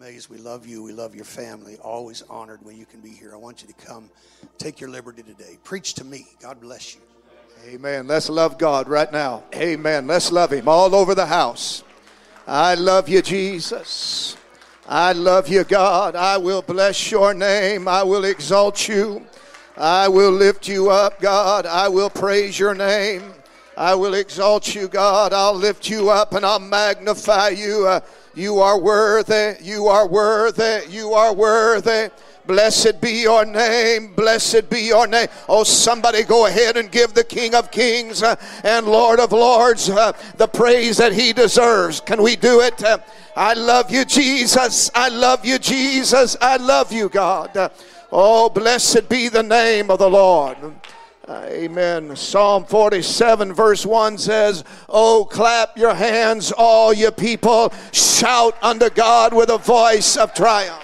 Mays, we love you. We love your family. Always honored when you can be here. I want you to come. Take your liberty today. Preach to me. God bless you. Amen. Let's love God right now. Amen. Let's love Him all over the house. I love you, Jesus. I love you, God. I will bless your name. I will exalt you. I will lift you up, God. I will praise your name. I will exalt you, God. I'll lift you up and I'll magnify you. Uh, you are worthy. You are worthy. You are worthy. Blessed be your name. Blessed be your name. Oh, somebody go ahead and give the King of Kings uh, and Lord of Lords uh, the praise that he deserves. Can we do it? Uh, I love you, Jesus. I love you, Jesus. I love you, God. Uh, oh, blessed be the name of the Lord. Amen. Psalm 47, verse 1 says, Oh, clap your hands, all you people. Shout unto God with a voice of triumph.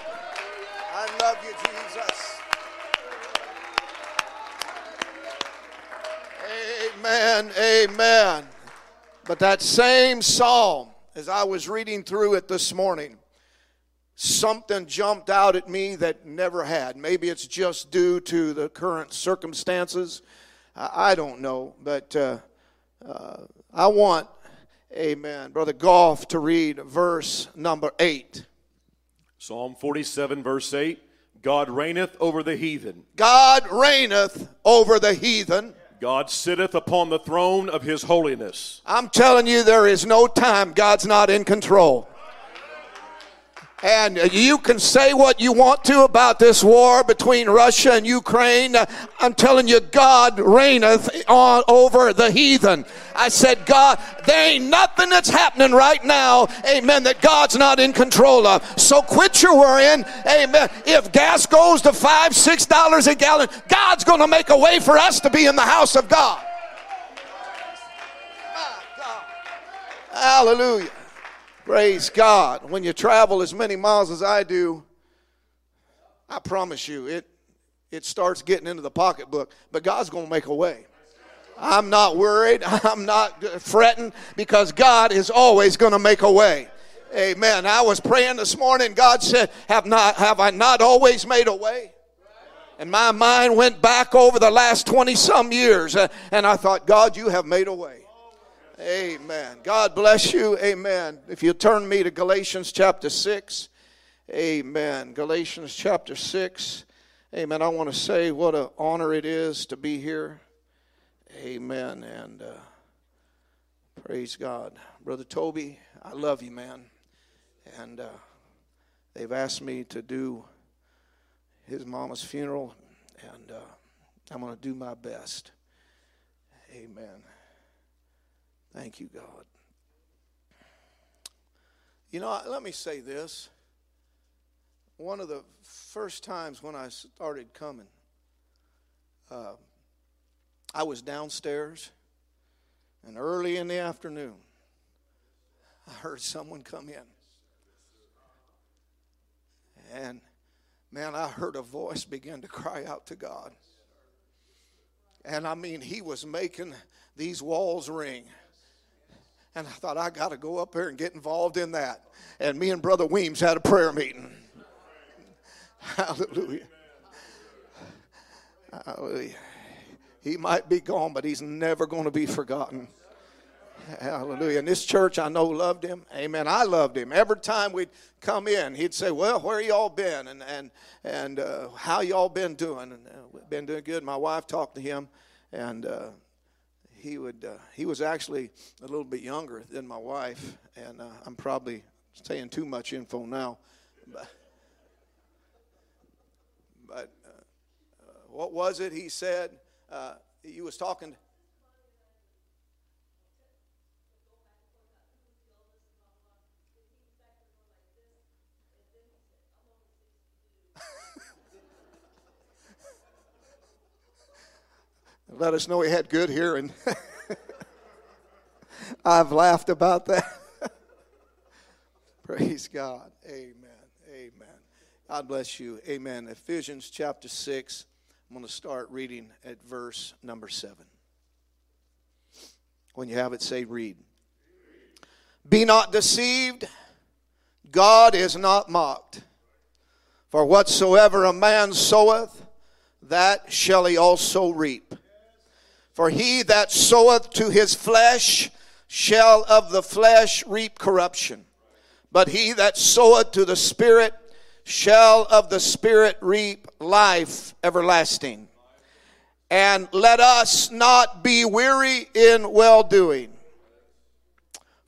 I love you, Jesus. Amen. Amen. But that same psalm, as I was reading through it this morning, something jumped out at me that never had. Maybe it's just due to the current circumstances. I don't know, but uh, uh, I want, amen, Brother Goff to read verse number 8. Psalm 47, verse 8 God reigneth over the heathen. God reigneth over the heathen. God sitteth upon the throne of his holiness. I'm telling you, there is no time God's not in control. And you can say what you want to about this war between Russia and Ukraine. I'm telling you, God reigneth on over the heathen. I said, God, there ain't nothing that's happening right now, amen, that God's not in control of. So quit your worrying, amen. If gas goes to five, six dollars a gallon, God's going to make a way for us to be in the house of God. Hallelujah. Praise God. When you travel as many miles as I do, I promise you, it, it starts getting into the pocketbook. But God's going to make a way. I'm not worried. I'm not fretting because God is always going to make a way. Amen. I was praying this morning. God said, "Have not have I not always made a way?" And my mind went back over the last 20 some years uh, and I thought, "God, you have made a way." Amen. God bless you. Amen. If you turn me to Galatians chapter 6. Amen. Galatians chapter 6. Amen. I want to say what an honor it is to be here. Amen. And uh, praise God. Brother Toby, I love you, man. And uh, they've asked me to do his mama's funeral, and uh, I'm going to do my best. Amen. Thank you, God. You know, let me say this. One of the first times when I started coming, uh, I was downstairs, and early in the afternoon, I heard someone come in. And man, I heard a voice begin to cry out to God. And I mean, he was making these walls ring. And I thought, I got to go up there and get involved in that. And me and Brother Weems had a prayer meeting. Hallelujah. Hallelujah. He might be gone, but he's never going to be forgotten. Hallelujah. And this church I know loved him. Amen. I loved him. Every time we'd come in, he'd say, Well, where y'all been? And and and uh, how y'all been doing? And uh, been doing good. My wife talked to him and uh, he would uh, he was actually a little bit younger than my wife, and uh, I'm probably saying too much info now, but but uh, uh what was it he said? Uh, he was talking. Let us know he had good hearing. I've laughed about that. Praise God. Amen. Amen. God bless you. Amen. Ephesians chapter 6. I'm going to start reading at verse number 7. When you have it, say, read. Be not deceived. God is not mocked. For whatsoever a man soweth, that shall he also reap. For he that soweth to his flesh shall of the flesh reap corruption. But he that soweth to the Spirit shall of the Spirit reap life everlasting. And let us not be weary in well doing.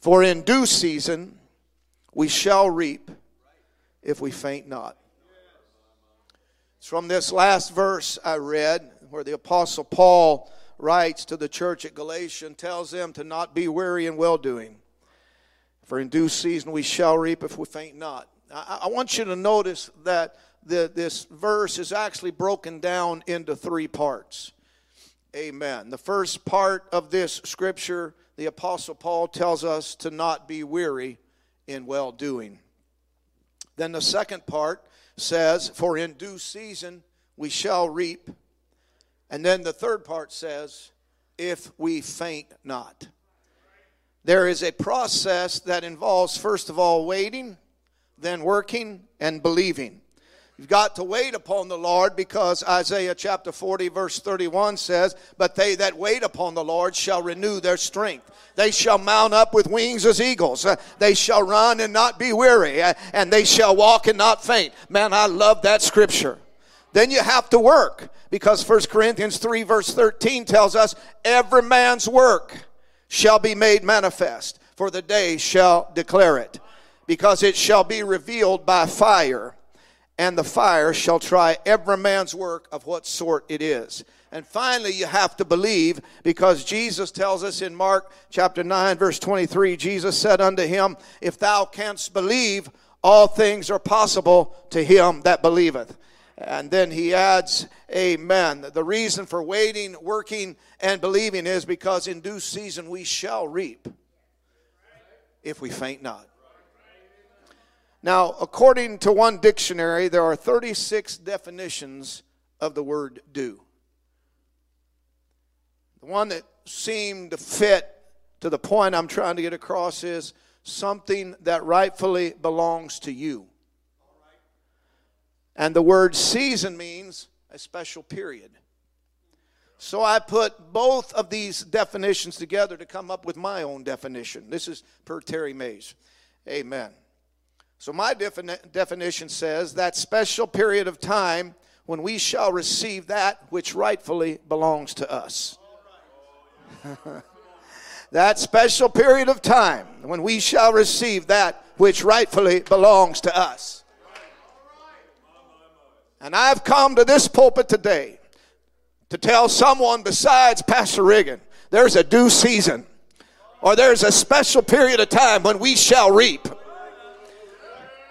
For in due season we shall reap if we faint not. It's from this last verse I read where the Apostle Paul writes to the church at Galatia tells them to not be weary in well doing. For in due season we shall reap if we faint not. I, I want you to notice that the, this verse is actually broken down into three parts. Amen. The first part of this scripture, the Apostle Paul tells us to not be weary in well doing. Then the second part says, For in due season we shall reap. And then the third part says, If we faint not. There is a process that involves, first of all, waiting, then working, and believing. You've got to wait upon the Lord because Isaiah chapter 40, verse 31 says, But they that wait upon the Lord shall renew their strength. They shall mount up with wings as eagles. Uh, they shall run and not be weary, uh, and they shall walk and not faint. Man, I love that scripture. Then you have to work because 1 Corinthians 3, verse 13 tells us, Every man's work shall be made manifest, for the day shall declare it, because it shall be revealed by fire and the fire shall try every man's work of what sort it is. And finally, you have to believe because Jesus tells us in Mark chapter 9, verse 23 Jesus said unto him, If thou canst believe, all things are possible to him that believeth. And then he adds, Amen. The reason for waiting, working, and believing is because in due season we shall reap if we faint not. Now, according to one dictionary, there are 36 definitions of the word do. The one that seemed to fit to the point I'm trying to get across is something that rightfully belongs to you. And the word season means a special period. So I put both of these definitions together to come up with my own definition. This is per Terry Mays. Amen. So, my defini- definition says that special period of time when we shall receive that which rightfully belongs to us. that special period of time when we shall receive that which rightfully belongs to us. And I've come to this pulpit today to tell someone besides Pastor Riggin there's a due season or there's a special period of time when we shall reap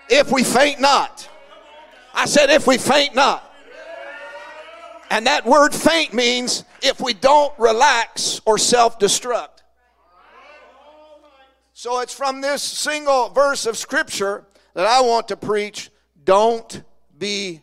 if we faint not. I said, if we faint not. And that word faint means if we don't relax or self destruct. So it's from this single verse of Scripture that I want to preach don't be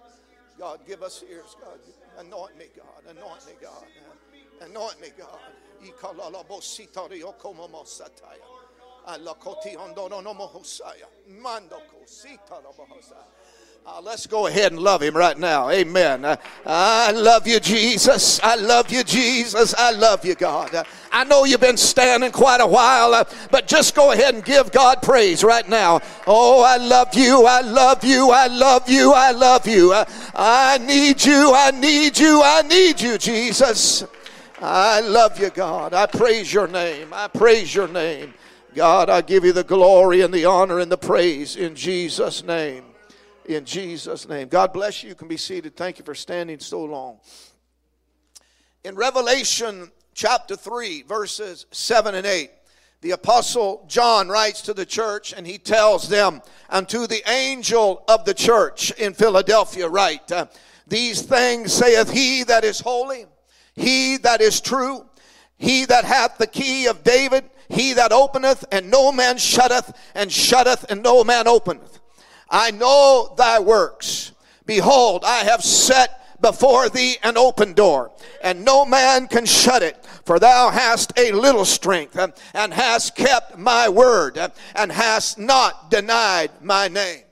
give us ears, God. Anoint me, God. Anoint me, God. Anoint me, God. Mando. Uh, let's go ahead and love him right now. Amen. Uh, I love you, Jesus. I love you, Jesus. I love you, God. Uh, I know you've been standing quite a while, uh, but just go ahead and give God praise right now. Oh, I love you. I love you. I love you. I love you. Uh, I need you. I need you. I need you, Jesus. I love you, God. I praise your name. I praise your name. God, I give you the glory and the honor and the praise in Jesus' name in Jesus' name. God bless you. You can be seated. Thank you for standing so long. In Revelation chapter 3, verses 7 and 8, the apostle John writes to the church and he tells them, Unto the angel of the church in Philadelphia, write, uh, These things saith he that is holy, He that is true, he that hath the key of David, he that openeth and no man shutteth, and shutteth and no man openeth. I know thy works. Behold, I have set before thee an open door, and no man can shut it. For thou hast a little strength, and hast kept my word, and hast not denied my name.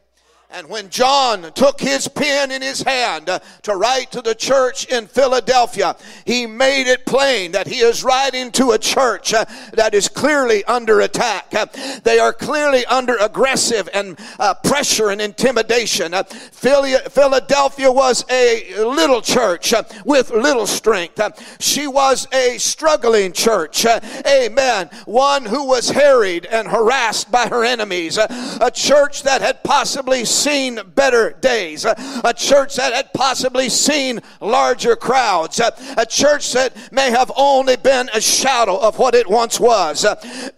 And when John took his pen in his hand uh, to write to the church in Philadelphia, he made it plain that he is writing to a church uh, that is clearly under attack. Uh, they are clearly under aggressive and pressure and intimidation. Philadelphia was a little church with little strength. she was a struggling church. amen. One who was harried and harassed by her enemies. a church that had possibly seen better days, a church that had possibly seen larger crowds, a church that may have only been a shadow of what it once was.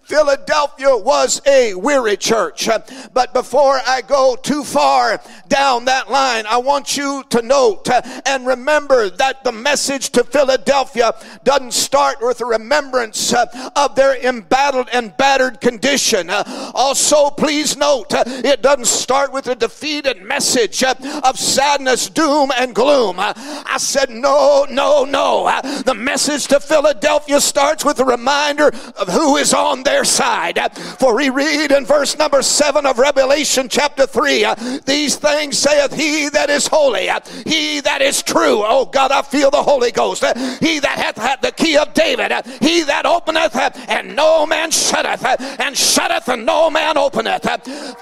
Philadelphia was a weary church. But before I go too far down that line, I want you to note uh, and remember that the message to Philadelphia doesn't start with a remembrance uh, of their embattled and battered condition. Uh, also, please note, it doesn't start with a defeated message uh, of sadness, doom, and gloom. Uh, I said, no, no, no. Uh, the message to Philadelphia starts with a reminder of who is on their side. For we read in verse number 7 of Revelation chapter 3 These things saith he that is holy, he that is true. Oh God, I feel the Holy Ghost. He that hath had the key of David, he that openeth and no man shutteth, and shutteth and no man openeth.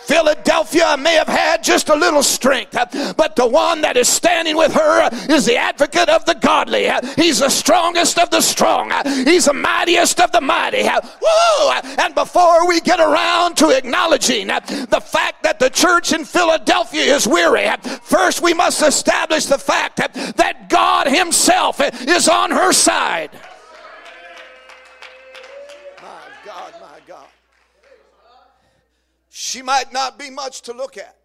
Philadelphia may have had just a little strength, but the one that is standing with her is the advocate of the godly. He's the strongest of the strong. He's the mightiest of the mighty. Woo! And before we get around to acknowledging the fact that the church in Philadelphia is weary, first we must establish the fact that God Himself is on her side. My God, my God. She might not be much to look at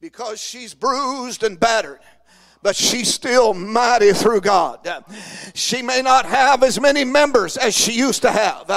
because she's bruised and battered but she's still mighty through God. She may not have as many members as she used to have,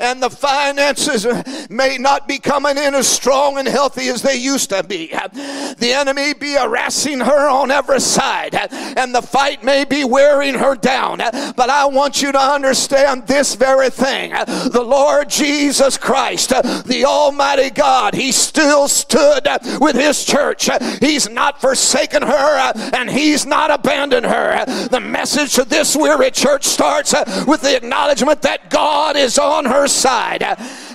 and the finances may not be coming in as strong and healthy as they used to be. The enemy be harassing her on every side, and the fight may be wearing her down. But I want you to understand this very thing the Lord Jesus Christ, the Almighty God, He still stood with His church. He's not forsaken her, and He He's not abandoned her. The message to this weary church starts with the acknowledgement that God is on her side.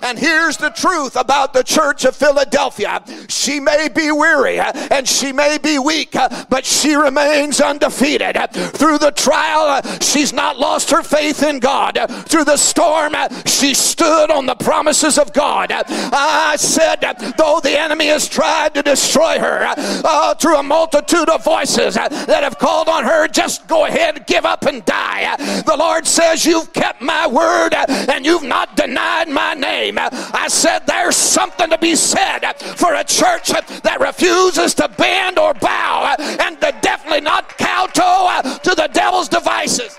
And here's the truth about the church of Philadelphia she may be weary uh, and she may be weak, uh, but she remains undefeated. Uh, through the trial, she's not lost her faith in God. Through the storm, she stood on the promises of God. I said, though the enemy has tried to destroy her uh, oh, through a multitude of voices, that have called on her, just go ahead, give up, and die. The Lord says, You've kept my word and you've not denied my name. I said, There's something to be said for a church that refuses to bend or bow and to definitely not kowtow to the devil's devices.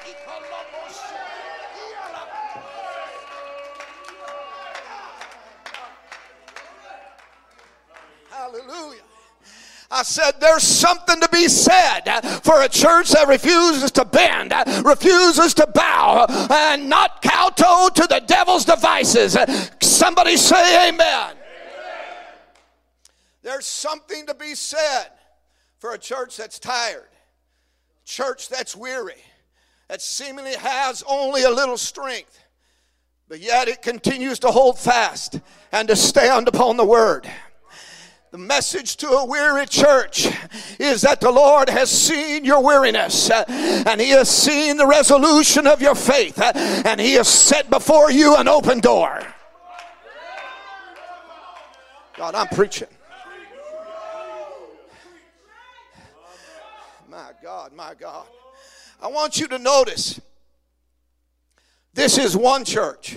I said, there's something to be said for a church that refuses to bend, refuses to bow, and not kowtow to the devil's devices. Somebody say amen. amen. There's something to be said for a church that's tired, church that's weary, that seemingly has only a little strength, but yet it continues to hold fast and to stand upon the word. The message to a weary church is that the Lord has seen your weariness uh, and He has seen the resolution of your faith uh, and He has set before you an open door. God, I'm preaching. My God, my God. I want you to notice this is one church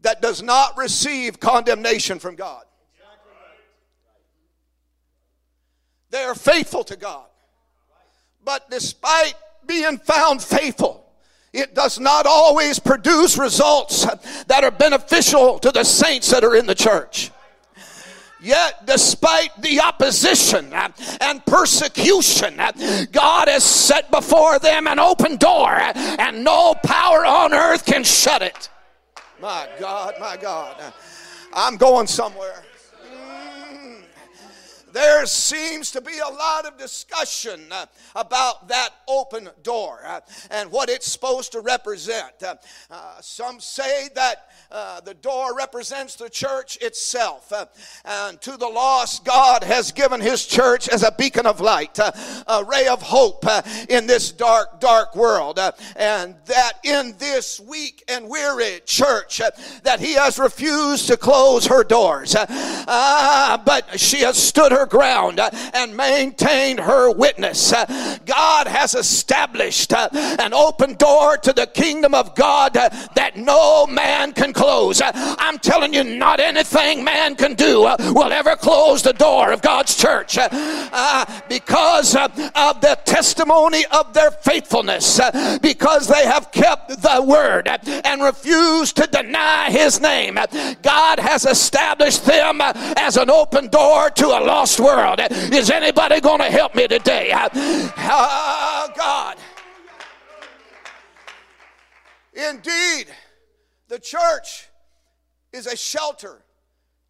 that does not receive condemnation from God. They are faithful to God. But despite being found faithful. It does not always produce results that are beneficial to the saints that are in the church. Yet, despite the opposition and persecution, God has set before them an open door, and no power on earth can shut it. My God, my God. I'm going somewhere. There seems to be a lot of discussion uh, about that open door uh, and what it's supposed to represent. Uh, uh some say that uh, the door represents the church itself. Uh, and to the lost, God has given His church as a beacon of light, a ray of hope in this dark, dark world. And that in this weak and weary church, that He has refused to close her doors. but she has stood her ground uh, and maintained her witness. Uh, God has established uh, an open door to the kingdom of God that no man can close. I'm telling you, not anything man can do will ever close the door of God's church uh, because of the testimony of their faithfulness, because they have kept the word and refused to deny his name. God has established them as an open door to a lost world. Is anybody going to help me today? Oh, God. Indeed. The church is a shelter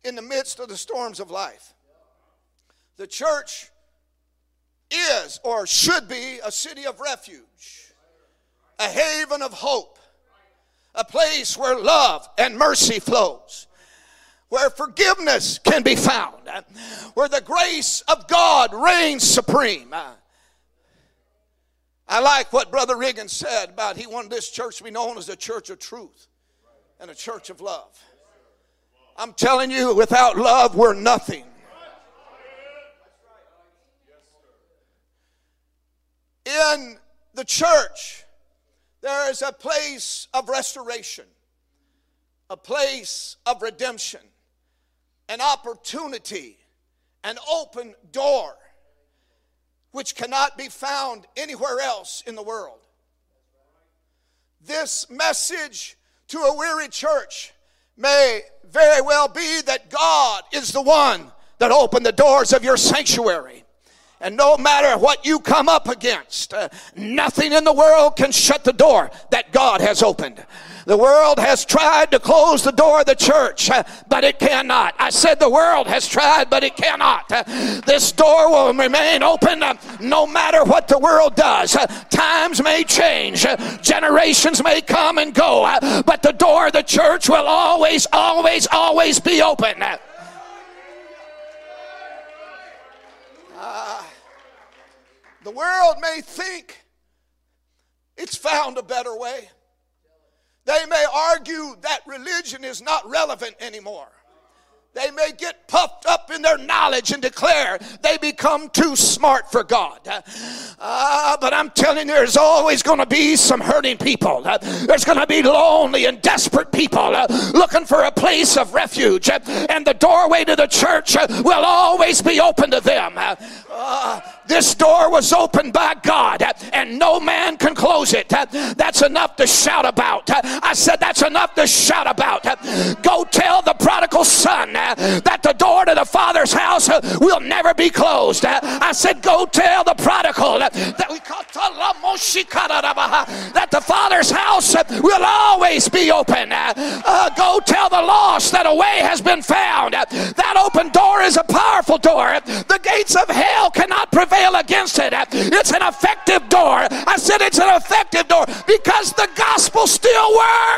in the midst of the storms of life. The church is or should be a city of refuge, a haven of hope, a place where love and mercy flows, where forgiveness can be found, where the grace of God reigns supreme. I like what Brother Reagan said about he wanted this church to be known as a church of truth and a church of love. I'm telling you, without love, we're nothing. In the church, there is a place of restoration, a place of redemption, an opportunity, an open door, which cannot be found anywhere else in the world. This message to a weary church may very well be that God is the one that opened the doors of your sanctuary. And no matter what you come up against, uh, nothing in the world can shut the door that God has opened. The world has tried to close the door of the church, uh, but it cannot. I said the world has tried, but it cannot. Uh, this door will remain open uh, no matter what the world does. Times may change, generations may come and go, but the door of the church will always, always, always be open. Uh, the world may think it's found a better way. They may argue that religion is not relevant anymore. They may get puffed up in their knowledge and declare they become too smart for God. Uh, but I'm telling you, there's always going to be some hurting people. Uh, there's going to be lonely and desperate people uh, looking for a place of refuge. and the doorway to the church uh, will always be open to them. This door was opened by God and no man can close it. That's enough to shout about. I said, That's enough to shout about. Go tell the prodigal son that the door to the Father's house will never be closed. I said, Go tell the prodigal that, we that the Father's house will always be open. Uh, go tell the lost that a way has been found. That open door is a powerful door. The gates of hell cannot prevail against it. It's an effective door. I said it's an effective door because the gospel still works.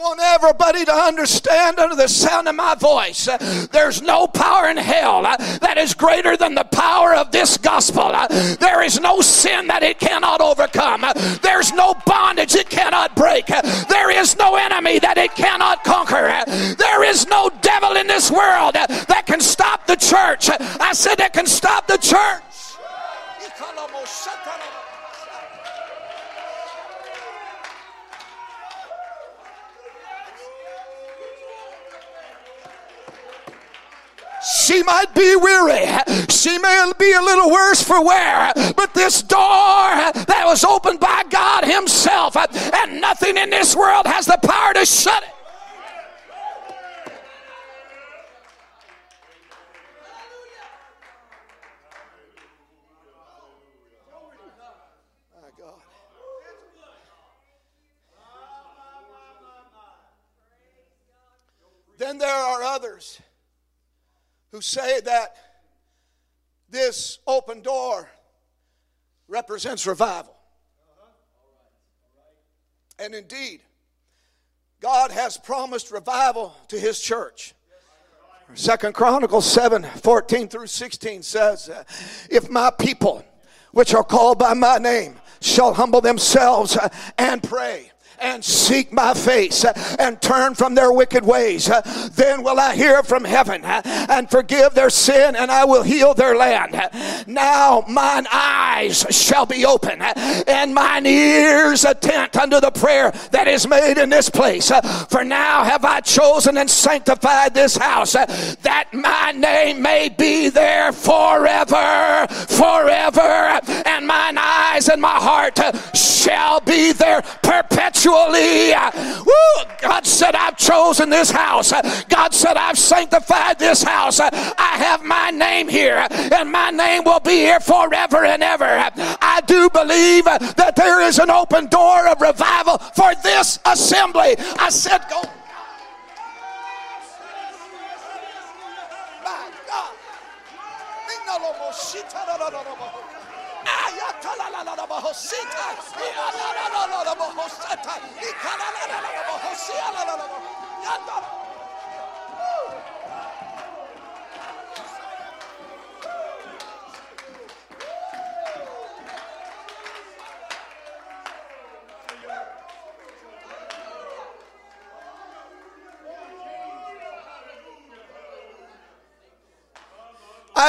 Want everybody to understand under the sound of my voice uh, there's no power in hell uh, that is greater than the power of this gospel. Uh, there is no sin that it cannot overcome. There's no bondage it cannot break. There is no enemy that it cannot conquer. There is no devil in this world that can stop the church. I said that can stop the church. She might be weary. She may be a little worse for wear. But this door that was opened by God Himself, and nothing in this world has the power to shut it. Then there are others who say that this open door represents revival. And indeed, God has promised revival to his church. Second Chronicles 7 14 through 16 says, uh, If my people, which are called by my name, shall humble themselves and pray and seek my face uh, and turn from their wicked ways. Uh, then will I hear from heaven uh, and forgive their sin and I will heal their land. Now mine eyes shall be open and mine ears attent unto the prayer that is made in this place. For now have I chosen and sanctified this house that my name may be there forever, forever, and mine eyes and my heart shall be there perpetually. Woo! God said, I've chosen this house. God said, I've sanctified this house. I have my name here, and my name will be here forever and ever. I do believe that there is an open door of revival for this assembly. I said, Go. My God.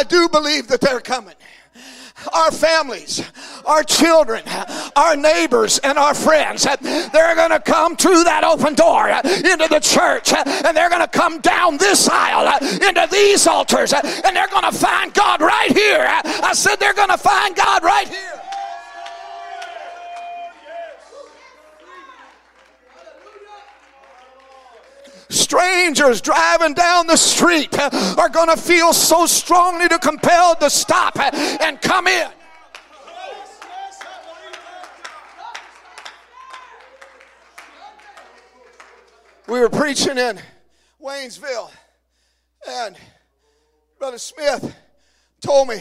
I do believe that they're coming our families, our children, our neighbors, and our friends. They're going to come through that open door into the church and they're going to come down this aisle into these altars and they're going to find God right here. I said they're going to find God right here. Strangers driving down the street are going to feel so strongly to compelled to stop and come in. We were preaching in Waynesville, and Brother Smith told me,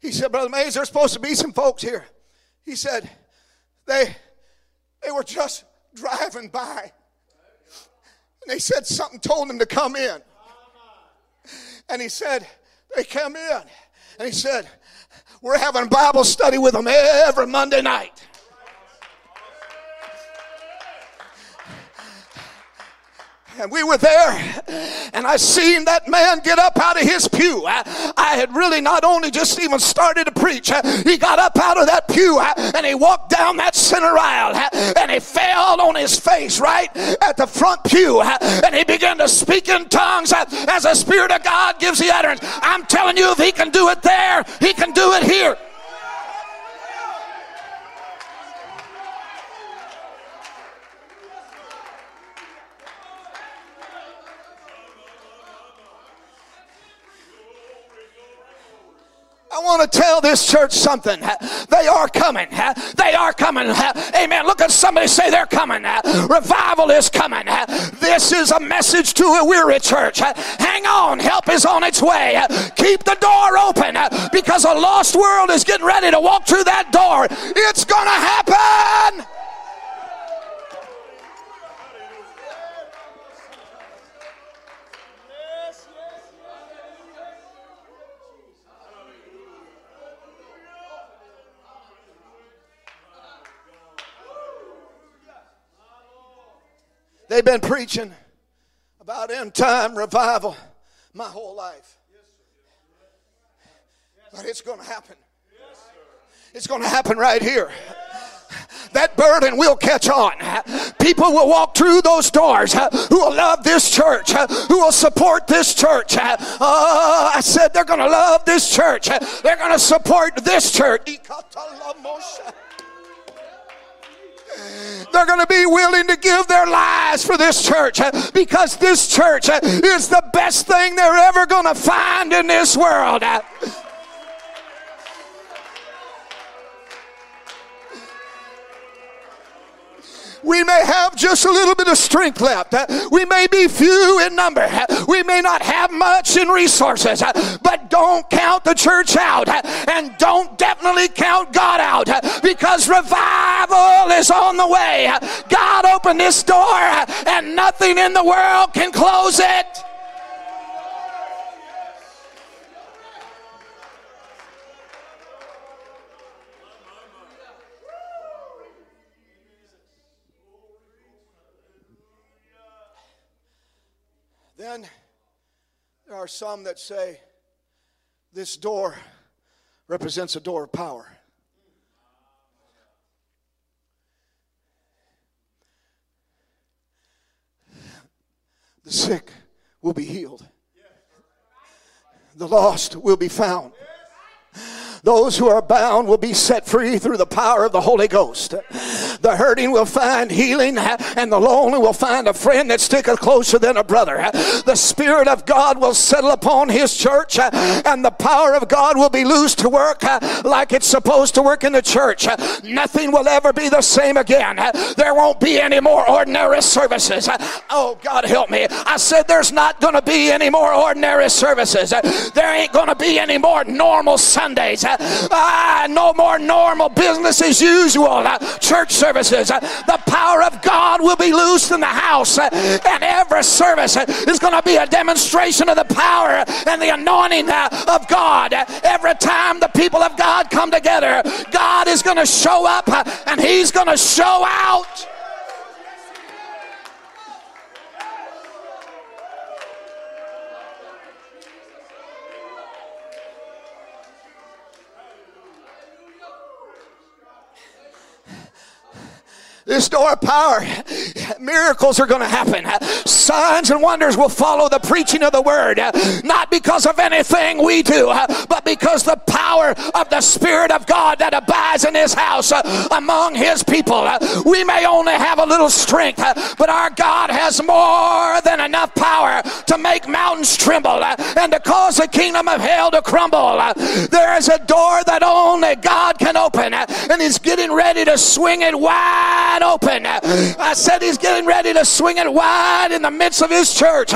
he said, Brother Mays, there's supposed to be some folks here. He said, they, they were just driving by they said something told him to come in. And he said, They come in. And he said, We're having Bible study with them every Monday night. And we were there, and I seen that man get up out of his pew. I, I, had really not only just even started to preach, uh, he got up out of that pew uh, and he walked down that center aisle uh, and he fell on his face right at the front pew and he began to speak in tongues as the Spirit of God gives the utterance. I'm telling you, if he can do it there, he can do it here. I want to tell this church something. They are coming. They are coming. Amen. Look at somebody say they're coming. Revival is coming. This is a message to a weary church. Hang on. Help is on its way. Keep the door open because a lost world is getting ready to walk through that door. It's going to happen. They've been preaching about end time revival my whole life. But it's going to happen. It's going to happen right here. That burden will catch on people will walk through those doors who will love this church, who will support this church. Uh, I said they're going to love this church. They're going to support this church. They're going to be willing to give their lives for this church uh, because this church uh, is the best thing they're ever going to find in this world. We may have just a little bit of strength left. Uh, We may be few in number. Uh, We may not have much in resources. uh, But don't count the church out. And don't definitely count God out because revival is on the way. God opened this door and nothing in the world can close it. Then there are some that say this door represents a door of power. The sick will be healed, the lost will be found. Those who are bound will be set free through the power of the Holy Ghost. The hurting will find healing, and the lonely will find a friend that sticketh closer than a brother. The Spirit of God will settle upon His church, and the power of God will be loosed to work like it's supposed to work in the church. Nothing will ever be the same again. There won't be any more ordinary services. Oh, God help me. I said there's not going to be any more ordinary services. There ain't going to be any more normal Sundays. Ah, no more normal business as usual church services. Uh, The power of God will be loosed in the house, uh, and every service uh, is going to be a demonstration of the power and the anointing of God. Every time the people of God come together, God is going to show up and He's going to show out. This door of power, miracles are going to happen. Signs and wonders will follow the preaching of the word, not because of anything we do, but because the power of the Spirit of God that abides in His house among His people. We may only have a little strength, but our God has more than enough power to make mountains tremble and to cause the kingdom of hell to crumble. There is a door that only God can open, and He's getting ready to swing it wide open. I said He's getting ready to swing it wide in the midst of His church.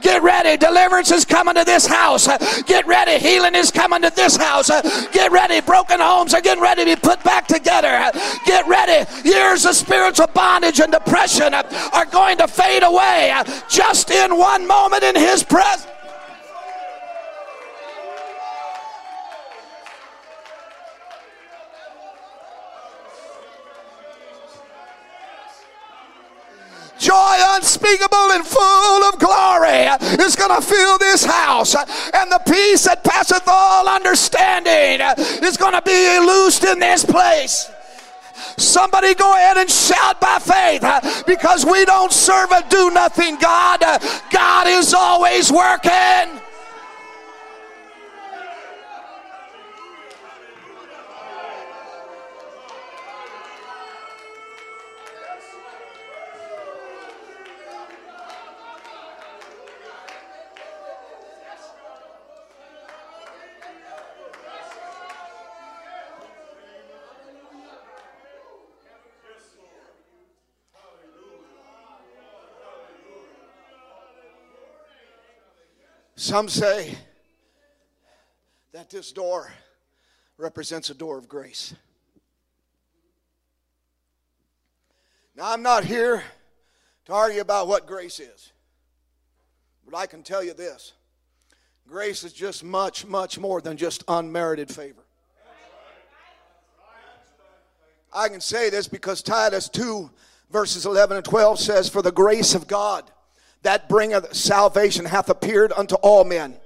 Get ready. Deliverance is coming to this house. Get ready. Healing is coming to this house. Get ready. Broken homes are getting ready to be put back together. Get ready. Years of spiritual bondage and depression are going to fade away just in one moment in His presence. Joy unspeakable and full of glory is going to fill this house. And the peace that passeth all understanding is going to be loosed in this place. Somebody go ahead and shout by faith because we don't serve a do nothing God. God is always working. Some say that this door represents a door of grace. Now, I'm not here to argue about what grace is, but I can tell you this grace is just much, much more than just unmerited favor. I can say this because Titus 2, verses 11 and 12 says, For the grace of God that bringeth salvation hath appeared unto all men,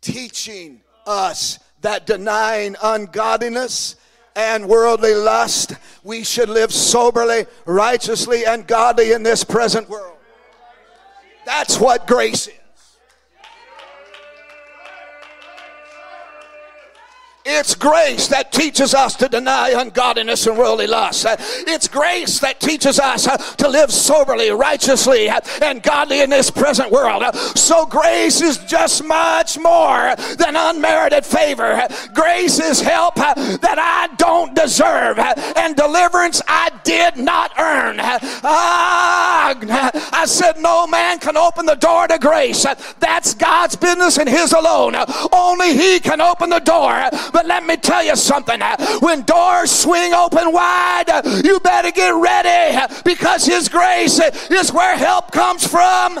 teaching us that denying ungodliness and worldly lust. We should live soberly, righteously, and godly in this present world. That's what grace is. It's grace that teaches us to deny ungodliness and worldly lust. It's grace that teaches us to live soberly, righteously, and godly in this present world. So grace is just much more than unmerited favor. Grace is help that I don't deserve, and deliverance I did not earn. Ah, I said, No man can open the door to grace. That's God's business and His alone. Only He can open the door. But let me tell you something. When doors swing open wide, you better get ready because His grace is where help comes from.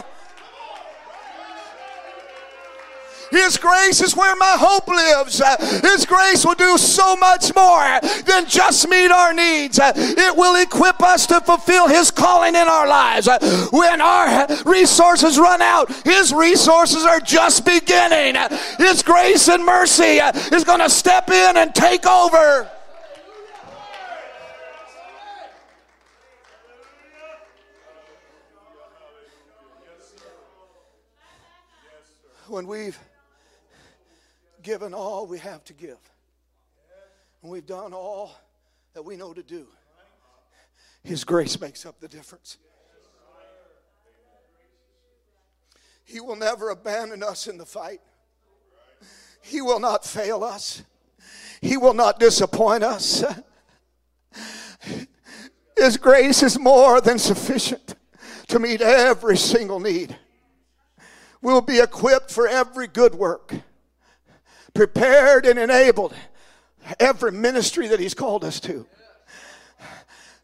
His grace is where my hope lives. His grace will do so much more than just meet our needs. It will equip us to fulfill His calling in our lives. When our resources run out, His resources are just beginning. His grace and mercy is going to step in and take over. When we've given all we have to give. And we've done all that we know to do. His grace makes up the difference. He will never abandon us in the fight. He will not fail us. He will not disappoint us. His grace is more than sufficient to meet every single need. We'll be equipped for every good work prepared and enabled every ministry that He's called us to.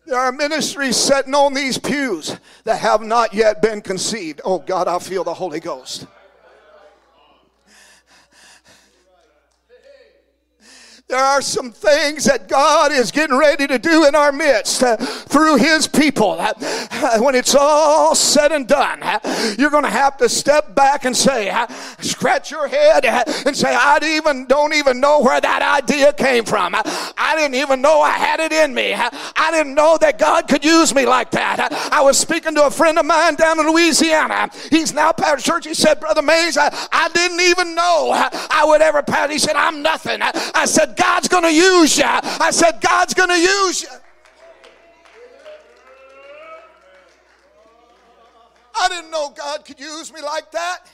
There are ministries sitting on these pews that have not yet been conceived. Oh God, I feel the Holy Ghost. There are some things that God is getting ready to do in our midst uh, through His people. Uh, when it's all said and done, uh, you're going to have to step back and say, uh, scratch your head uh, and say, I even don't even know where that idea came from. Uh, I didn't even know I had it in me. I didn't know that God could use me like that. I was speaking to a friend of mine down in Louisiana. He's now pastor church. He said, Brother Mays, I, I didn't even know I would ever pastor. He said, I'm nothing. I said, God's going to use you. I said, God's going to use you. I didn't know God could use me like that.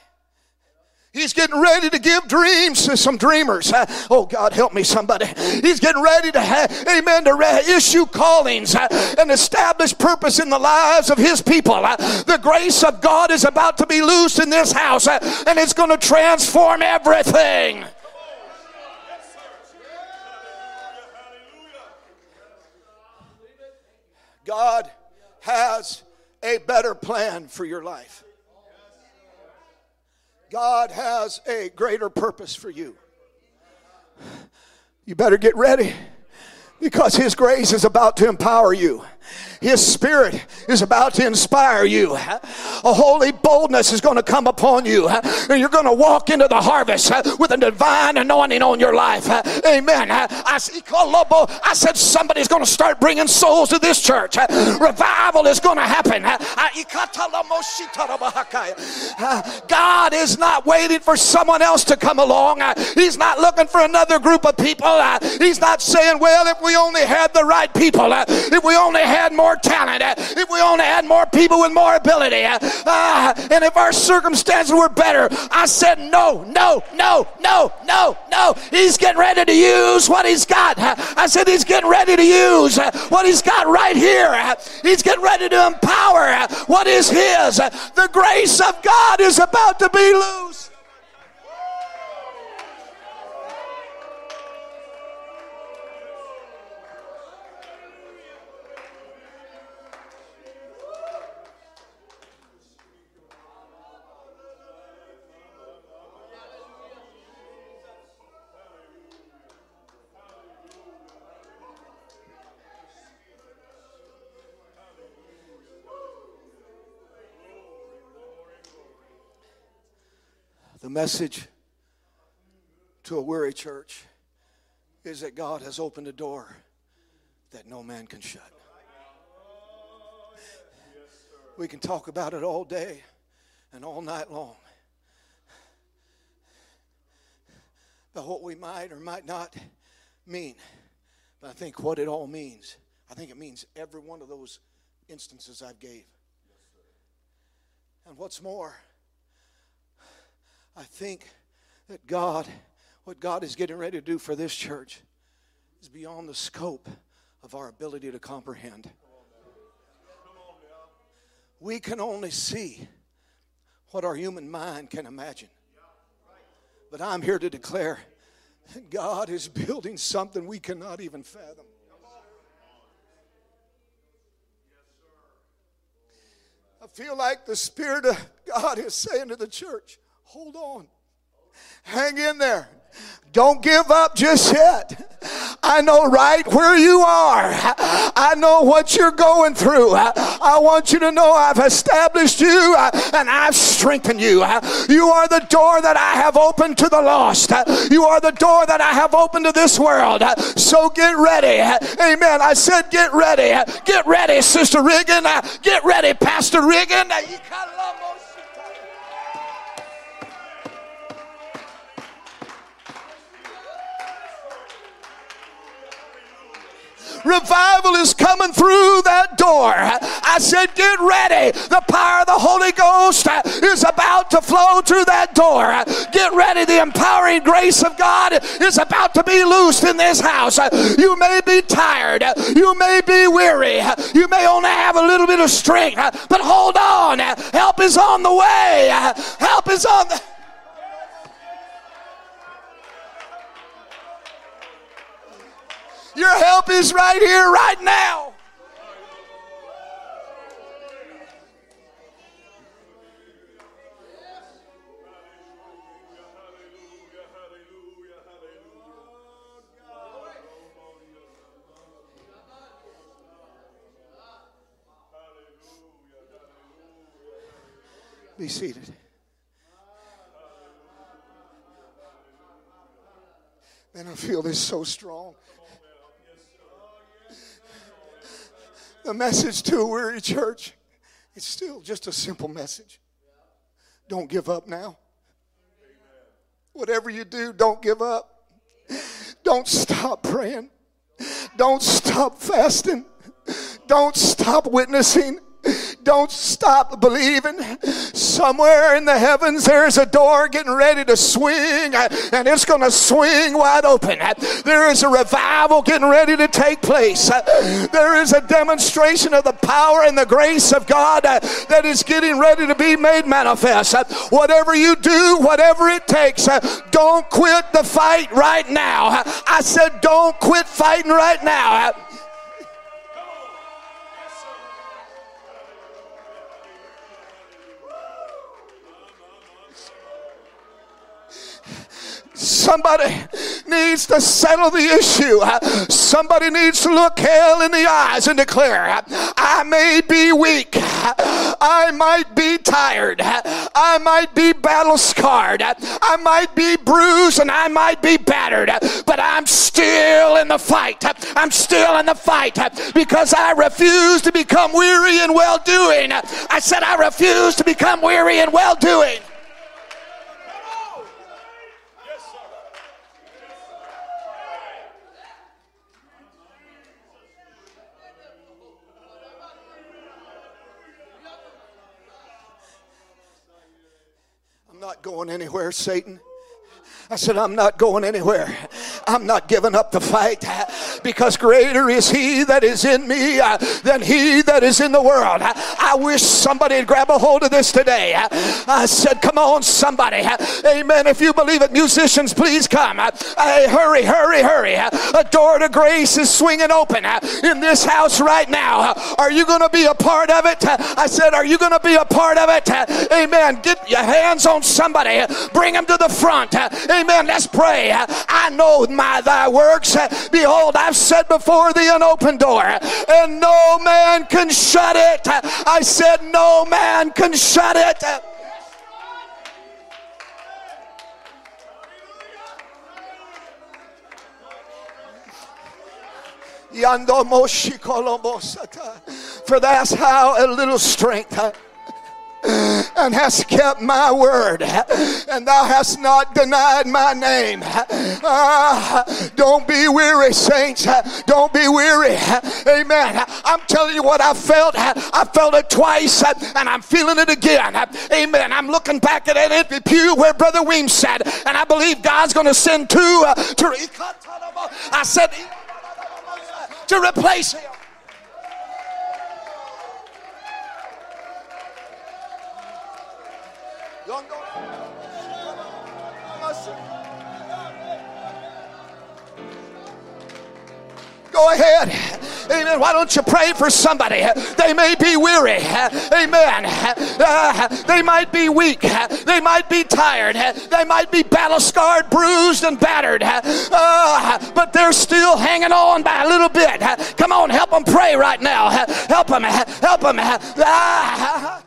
He's getting ready to give dreams to some dreamers. Oh, God, help me, somebody. He's getting ready to, have, amen, to re- issue callings and establish purpose in the lives of His people. The grace of God is about to be loosed in this house, and it's going to transform everything. God has a better plan for your life. God has a greater purpose for you. You better get ready because His grace is about to empower you. His Spirit is about to inspire you. A holy boldness is going to come upon you, and you're going to walk into the harvest with a divine anointing on your life. Amen. I said somebody's going to start bringing souls to this church. Revival is going to happen. God is not waiting for someone else to come along. He's not looking for another group of people. He's not saying, well, if we only had the right people, if we only had more more talent, uh, if we only had more people with more ability, uh, uh, and if our circumstances were better, I said, no, no, no, no, no, no. He's getting ready to use what he's got. I said, he's getting ready to use what he's got right here. He's getting ready to empower what is his. The grace of God is about to be loose. The message to a weary church is that God has opened a door that no man can shut. We can talk about it all day and all night long. But what we might or might not mean. But I think what it all means, I think it means every one of those instances I've gave. And what's more, I think that God, what God is getting ready to do for this church, is beyond the scope of our ability to comprehend. We can only see what our human mind can imagine. But I'm here to declare that God is building something we cannot even fathom. I feel like the Spirit of God is saying to the church, hold on, hang in there. Don't give up just yet. I know right where you are. I know what you're going through. I want you to know I've established you and I've strengthened you. You are the door that I have opened to the lost. You are the door that I have opened to this world. So get ready. Amen. I said, get ready. Get ready, Sister Riggin. Get ready, Pastor Riggin. Revival is coming through that door. I said, Get ready. The power of the Holy Ghost is about to flow through that door. Get ready. The empowering grace of God is about to be loosed in this house. You may be tired. You may be weary. You may only have a little bit of strength, but hold on. Help is on the way. Help is on the Your help is right here, right now. Be seated. Man, I feel this so strong. The message to a weary church, it's still just a simple message. Don't give up now. Whatever you do, don't give up. Don't stop praying. Don't stop fasting. Don't stop witnessing. Don't stop believing. Somewhere in the heavens, there's a door getting ready to swing, and it's going to swing wide open. There is a revival getting ready to take place. There is a demonstration of the power and the grace of God that is getting ready to be made manifest. Whatever you do, whatever it takes, don't quit the fight right now. I said, don't quit fighting right now. Somebody needs to settle the issue. Somebody needs to look hell in the eyes and declare, I may be weak. I might be tired. I might be battle scarred. I might be bruised and I might be battered. But I'm still in the fight. I'm still in the fight because I refuse to become weary in well doing. I said, I refuse to become weary in well doing. Not going anywhere, Satan. I said, I'm not going anywhere. I'm not giving up the fight because greater is He that is in me uh, than He that is in the world. I wish somebody would grab a hold of this today. I said, Come on, somebody. Amen. If you believe it, musicians, please come. Hey, hurry, hurry, hurry. A door to grace is swinging open in this house right now. Are you going to be a part of it? I said, Are you going to be a part of it? Amen. Get your hands on somebody, bring them to the front. Amen. Let's pray. I know my thy works. Behold, I've set before thee an open door, and no man can shut it. I said, No man can shut it. For that's how a little strength and hast kept my word, and thou hast not denied my name. Uh, don't be weary, saints. Don't be weary. Amen. I'm telling you what I felt. I felt it twice, and I'm feeling it again. Amen. I'm looking back at an empty pew where Brother Weems sat, and I believe God's going to send two uh, to. I said to replace him. Go ahead. Amen. Why don't you pray for somebody? They may be weary. Amen. Uh, they might be weak. They might be tired. They might be battle scarred, bruised, and battered. Uh, but they're still hanging on by a little bit. Come on, help them pray right now. Help them. Help them. Uh,